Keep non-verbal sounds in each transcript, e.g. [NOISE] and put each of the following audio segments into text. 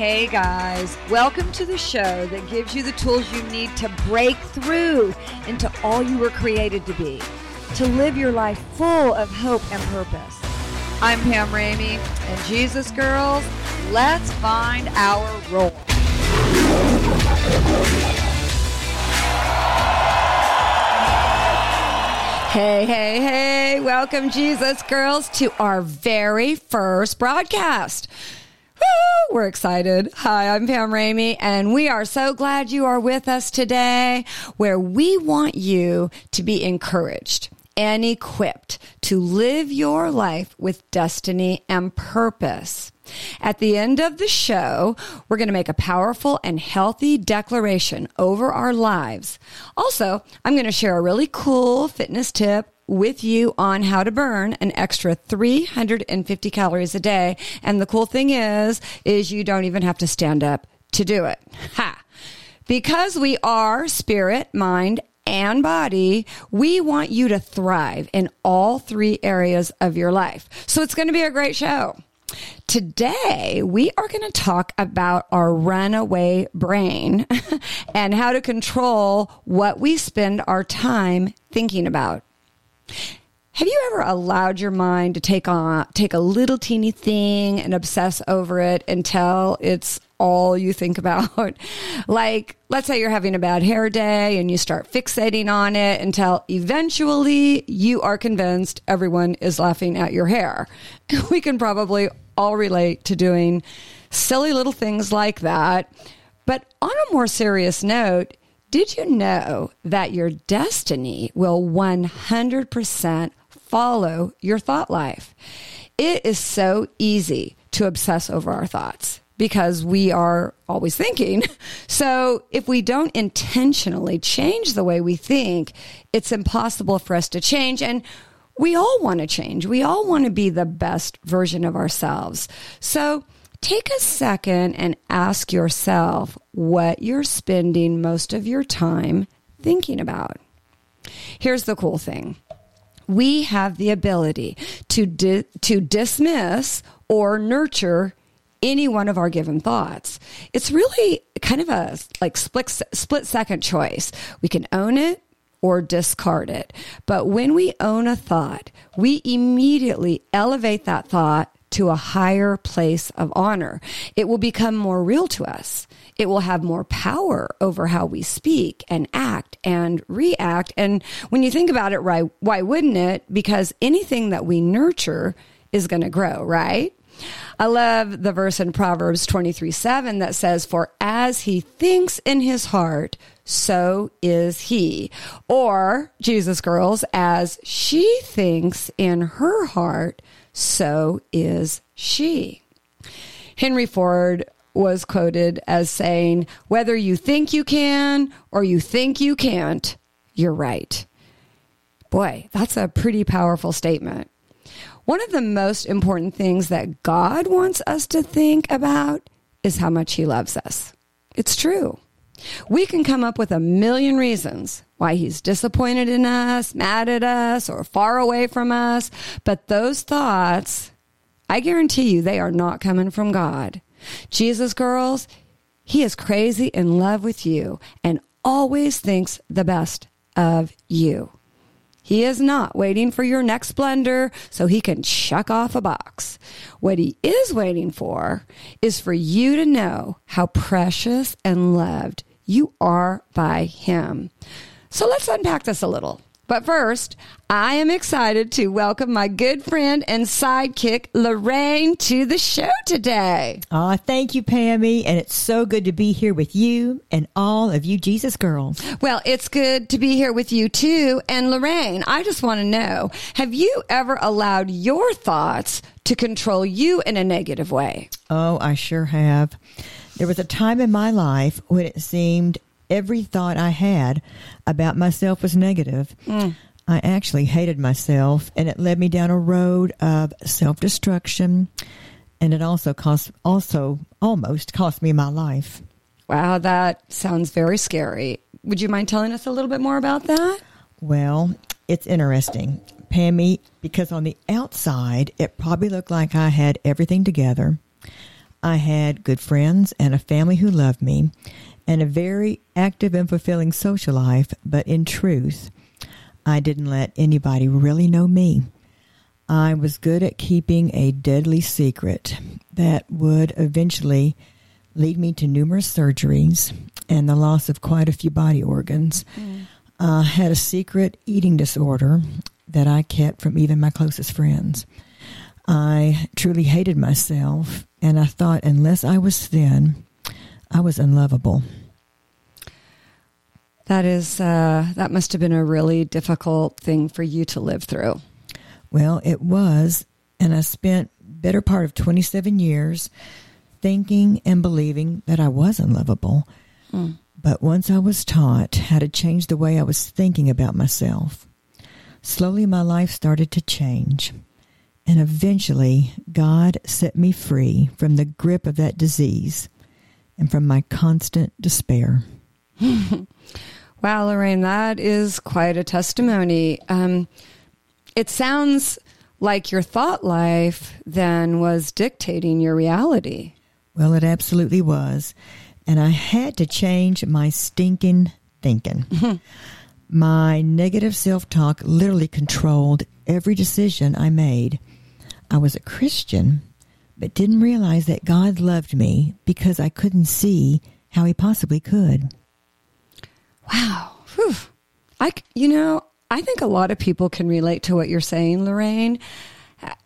Hey guys, welcome to the show that gives you the tools you need to break through into all you were created to be, to live your life full of hope and purpose. I'm Pam Ramey, and Jesus Girls, let's find our role. Hey, hey, hey, welcome, Jesus Girls, to our very first broadcast. [LAUGHS] We're excited. Hi, I'm Pam Ramey, and we are so glad you are with us today, where we want you to be encouraged and equipped to live your life with destiny and purpose. At the end of the show, we're going to make a powerful and healthy declaration over our lives. Also, I'm going to share a really cool fitness tip with you on how to burn an extra 350 calories a day. And the cool thing is, is you don't even have to stand up to do it. Ha! Because we are spirit, mind, and body, we want you to thrive in all three areas of your life. So it's going to be a great show. Today, we are going to talk about our runaway brain [LAUGHS] and how to control what we spend our time thinking about. Have you ever allowed your mind to take on take a little teeny thing and obsess over it until it's all you think about? [LAUGHS] like, let's say you're having a bad hair day and you start fixating on it until eventually you are convinced everyone is laughing at your hair. [LAUGHS] We can probably all relate to doing silly little things like that. But on a more serious note, did you know that your destiny will 100% follow your thought life? It is so easy to obsess over our thoughts because we are always thinking. [LAUGHS] So if we don't intentionally change the way we think, it's impossible for us to change. And we all want to change. We all want to be the best version of ourselves. So take a second and ask yourself what you're spending most of your time thinking about. Here's the cool thing. We have the ability to di- to dismiss or nurture any one of our given thoughts. It's really kind of a like split split second choice. We can own it or discard it. But when we own a thought, we immediately elevate that thought to a higher place of honor. It will become more real to us. It will have more power over how we speak and act and react. And when you think about it, right, why wouldn't it? Because anything that we nurture is going to grow, right? I love the verse in Proverbs 23 7 that says, For as he thinks in his heart, so is he. Or, Jesus girls, as she thinks in her heart, so is she. Henry Ford was quoted as saying, Whether you think you can or you think you can't, you're right. Boy, that's a pretty powerful statement. One of the most important things that God wants us to think about is how much He loves us. It's true. We can come up with a million reasons why he's disappointed in us, mad at us, or far away from us. But those thoughts, I guarantee you, they are not coming from God. Jesus, girls, he is crazy in love with you and always thinks the best of you. He is not waiting for your next blender so he can check off a box. What he is waiting for is for you to know how precious and loved you are by him. So let's unpack this a little. But first, I am excited to welcome my good friend and sidekick, Lorraine, to the show today. Oh, thank you, Pammy. And it's so good to be here with you and all of you Jesus girls. Well, it's good to be here with you too. And Lorraine, I just want to know have you ever allowed your thoughts to control you in a negative way? Oh, I sure have. There was a time in my life when it seemed every thought I had about myself was negative. Mm. I actually hated myself, and it led me down a road of self destruction, and it also cost also almost cost me my life. Wow, that sounds very scary. Would you mind telling us a little bit more about that? Well, it's interesting, Pammy, because on the outside it probably looked like I had everything together. I had good friends and a family who loved me, and a very active and fulfilling social life, but in truth, I didn't let anybody really know me. I was good at keeping a deadly secret that would eventually lead me to numerous surgeries and the loss of quite a few body organs. Mm. Uh, had a secret eating disorder that I kept from even my closest friends. I truly hated myself, and I thought unless I was thin, I was unlovable. That is, uh, that must have been a really difficult thing for you to live through. Well, it was, and I spent better part of 27 years thinking and believing that I was unlovable. Mm. But once I was taught how to change the way I was thinking about myself, slowly my life started to change. And eventually, God set me free from the grip of that disease and from my constant despair. [LAUGHS] wow, Lorraine, that is quite a testimony. Um, it sounds like your thought life then was dictating your reality. Well, it absolutely was. And I had to change my stinking thinking. [LAUGHS] my negative self talk literally controlled every decision I made. I was a Christian, but didn't realize that God loved me because I couldn't see how He possibly could. Wow. Whew. I, you know, I think a lot of people can relate to what you're saying, Lorraine.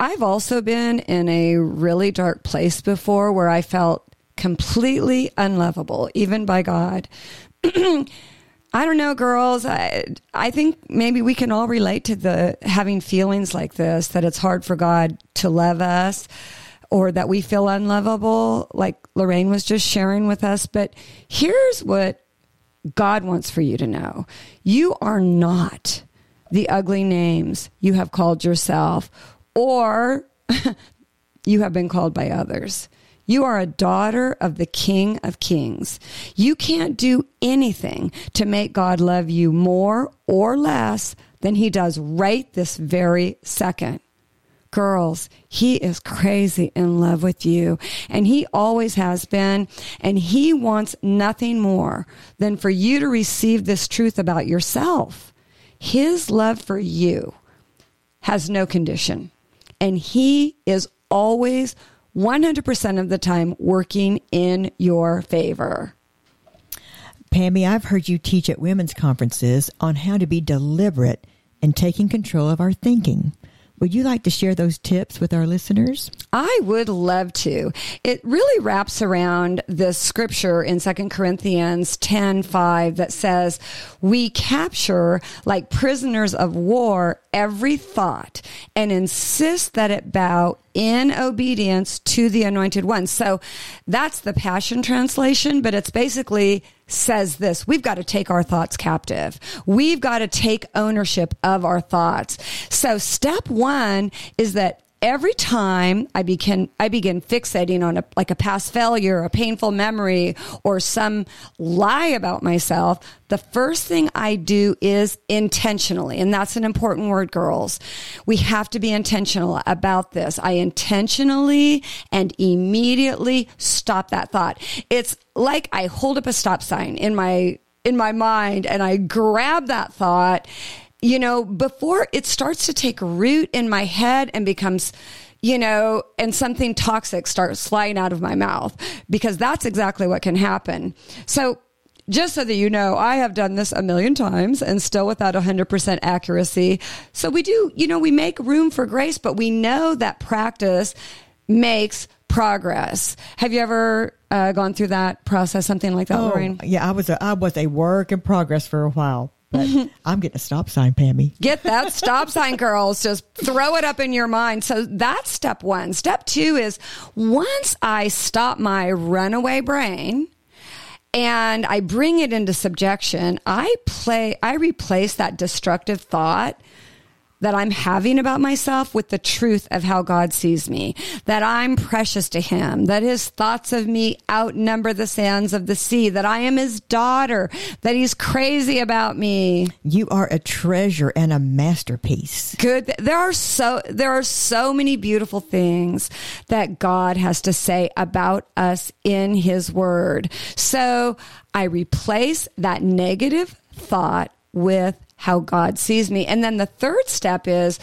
I've also been in a really dark place before where I felt completely unlovable, even by God. [CLEARS THROAT] I don't know, girls. I, I think maybe we can all relate to the having feelings like this that it's hard for God to love us or that we feel unlovable, like Lorraine was just sharing with us. But here's what God wants for you to know you are not the ugly names you have called yourself or [LAUGHS] you have been called by others. You are a daughter of the King of Kings. You can't do anything to make God love you more or less than he does right this very second. Girls, he is crazy in love with you and he always has been. And he wants nothing more than for you to receive this truth about yourself. His love for you has no condition and he is always 100% of the time working in your favor. Pammy, I've heard you teach at women's conferences on how to be deliberate in taking control of our thinking. Would you like to share those tips with our listeners? I would love to. It really wraps around the scripture in 2 Corinthians 10 5 that says, We capture like prisoners of war every thought and insist that it bow in obedience to the anointed one. So that's the Passion Translation, but it's basically says this we've got to take our thoughts captive. We've got to take ownership of our thoughts. So step one is that every time I begin, I begin fixating on a, like a past failure, a painful memory, or some lie about myself, the first thing I do is intentionally. And that's an important word, girls. We have to be intentional about this. I intentionally and immediately stop that thought. It's like I hold up a stop sign in my, in my mind and I grab that thought you know, before it starts to take root in my head and becomes, you know, and something toxic starts flying out of my mouth because that's exactly what can happen. So just so that you know, I have done this a million times and still without 100% accuracy. So we do, you know, we make room for grace, but we know that practice makes progress. Have you ever uh, gone through that process, something like that, oh, Lorraine? Yeah, I was a, I was a work in progress for a while. But [LAUGHS] I'm getting a stop sign, Pammy. Get that [LAUGHS] stop sign, girls. Just throw it up in your mind. So that's step one. Step two is once I stop my runaway brain, and I bring it into subjection, I play, I replace that destructive thought that I'm having about myself with the truth of how God sees me, that I'm precious to him, that his thoughts of me outnumber the sands of the sea, that I am his daughter, that he's crazy about me. You are a treasure and a masterpiece. Good. There are so, there are so many beautiful things that God has to say about us in his word. So I replace that negative thought with how God sees me. And then the third step is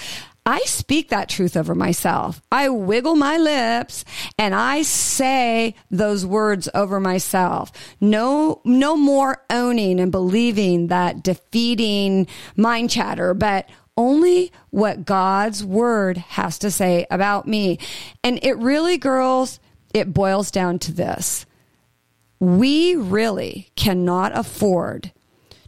I speak that truth over myself. I wiggle my lips and I say those words over myself. No, no more owning and believing that defeating mind chatter, but only what God's word has to say about me. And it really, girls, it boils down to this. We really cannot afford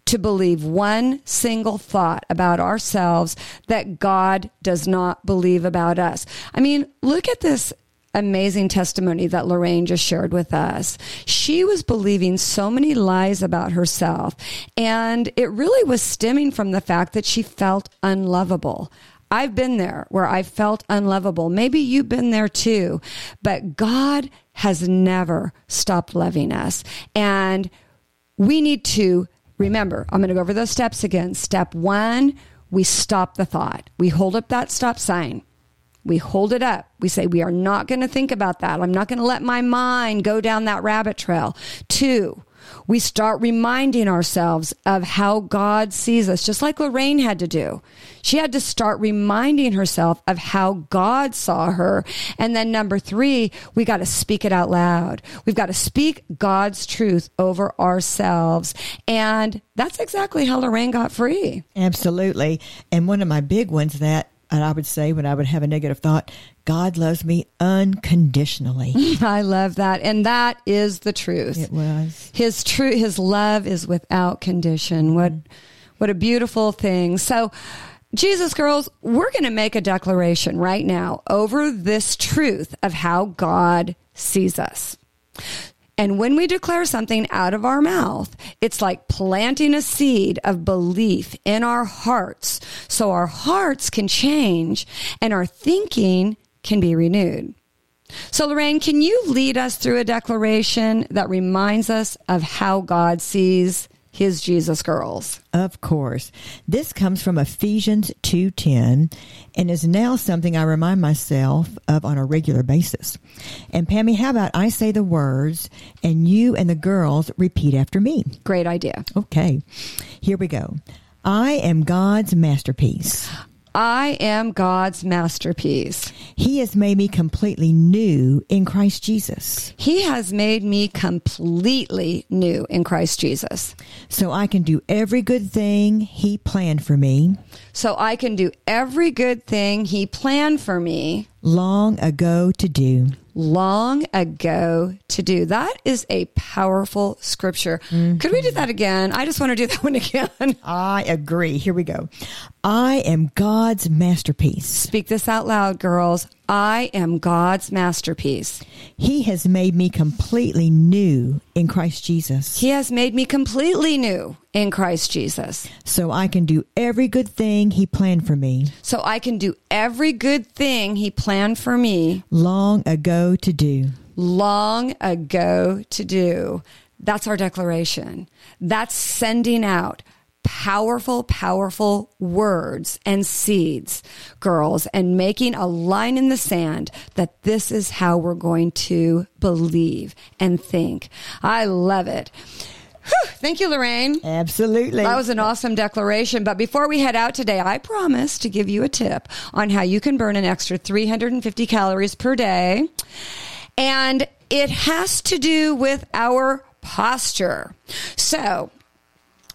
to believe one single thought about ourselves that God does not believe about us. I mean, look at this amazing testimony that Lorraine just shared with us. She was believing so many lies about herself, and it really was stemming from the fact that she felt unlovable. I've been there where I felt unlovable. Maybe you've been there too, but God has never stopped loving us. And we need to Remember, I'm going to go over those steps again. Step one, we stop the thought. We hold up that stop sign. We hold it up. We say, we are not going to think about that. I'm not going to let my mind go down that rabbit trail. Two, we start reminding ourselves of how God sees us, just like Lorraine had to do. She had to start reminding herself of how God saw her. And then number three, we got to speak it out loud. We've got to speak God's truth over ourselves. And that's exactly how Lorraine got free. Absolutely. And one of my big ones that and I would say when I would have a negative thought, God loves me unconditionally. [LAUGHS] I love that. And that is the truth. It was. His true his love is without condition. What mm-hmm. what a beautiful thing. So Jesus girls, we're going to make a declaration right now over this truth of how God sees us. And when we declare something out of our mouth, it's like planting a seed of belief in our hearts so our hearts can change and our thinking can be renewed. So, Lorraine, can you lead us through a declaration that reminds us of how God sees his Jesus girls. Of course. This comes from Ephesians 2:10 and is now something I remind myself of on a regular basis. And Pammy, how about I say the words and you and the girls repeat after me? Great idea. Okay. Here we go. I am God's masterpiece. I am God's masterpiece. He has made me completely new in Christ Jesus. He has made me completely new in Christ Jesus. So I can do every good thing He planned for me. So I can do every good thing He planned for me long ago to do long ago to do. That is a powerful scripture. Mm-hmm. Could we do that again? I just want to do that one [LAUGHS] again. I agree. Here we go. I am God's masterpiece. Speak this out loud, girls. I am God's masterpiece. He has made me completely new in Christ Jesus. He has made me completely new in Christ Jesus. So I can do every good thing He planned for me. So I can do every good thing He planned for me. Long ago to do. Long ago to do. That's our declaration. That's sending out powerful, powerful words and seeds, girls, and making a line in the sand that this is how we're going to believe and think. I love it. Thank you, Lorraine. Absolutely. That was an awesome declaration. But before we head out today, I promise to give you a tip on how you can burn an extra 350 calories per day. And it has to do with our posture. So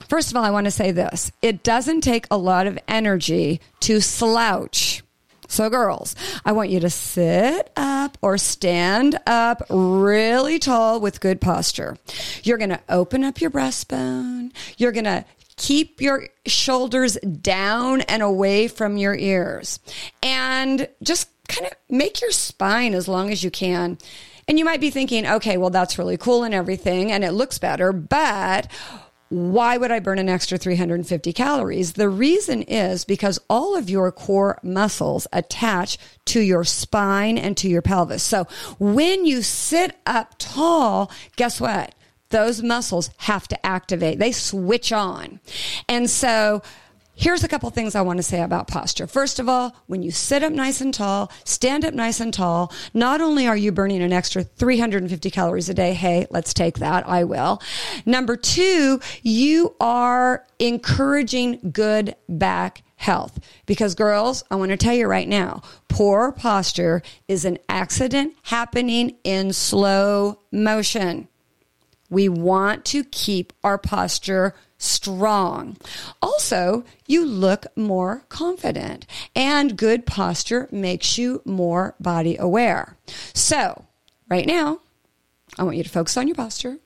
First of all, I want to say this. It doesn't take a lot of energy to slouch. So, girls, I want you to sit up or stand up really tall with good posture. You're going to open up your breastbone. You're going to keep your shoulders down and away from your ears. And just kind of make your spine as long as you can. And you might be thinking, okay, well, that's really cool and everything, and it looks better, but why would I burn an extra 350 calories? The reason is because all of your core muscles attach to your spine and to your pelvis. So when you sit up tall, guess what? Those muscles have to activate. They switch on. And so Here's a couple things I want to say about posture. First of all, when you sit up nice and tall, stand up nice and tall, not only are you burning an extra 350 calories a day, hey, let's take that, I will. Number two, you are encouraging good back health. Because girls, I want to tell you right now, poor posture is an accident happening in slow motion. We want to keep our posture strong. Also, you look more confident and good posture makes you more body aware. So, right now, I want you to focus on your posture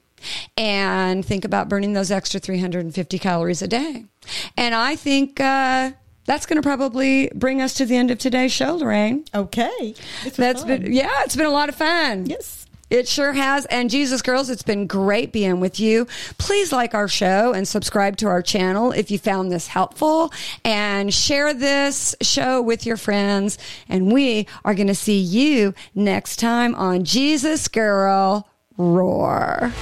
and think about burning those extra 350 calories a day. And I think, uh, that's going to probably bring us to the end of today's show, Lorraine. Okay. That's fun. been, yeah, it's been a lot of fun. Yes. It sure has. And Jesus Girls, it's been great being with you. Please like our show and subscribe to our channel if you found this helpful and share this show with your friends. And we are going to see you next time on Jesus Girl Roar.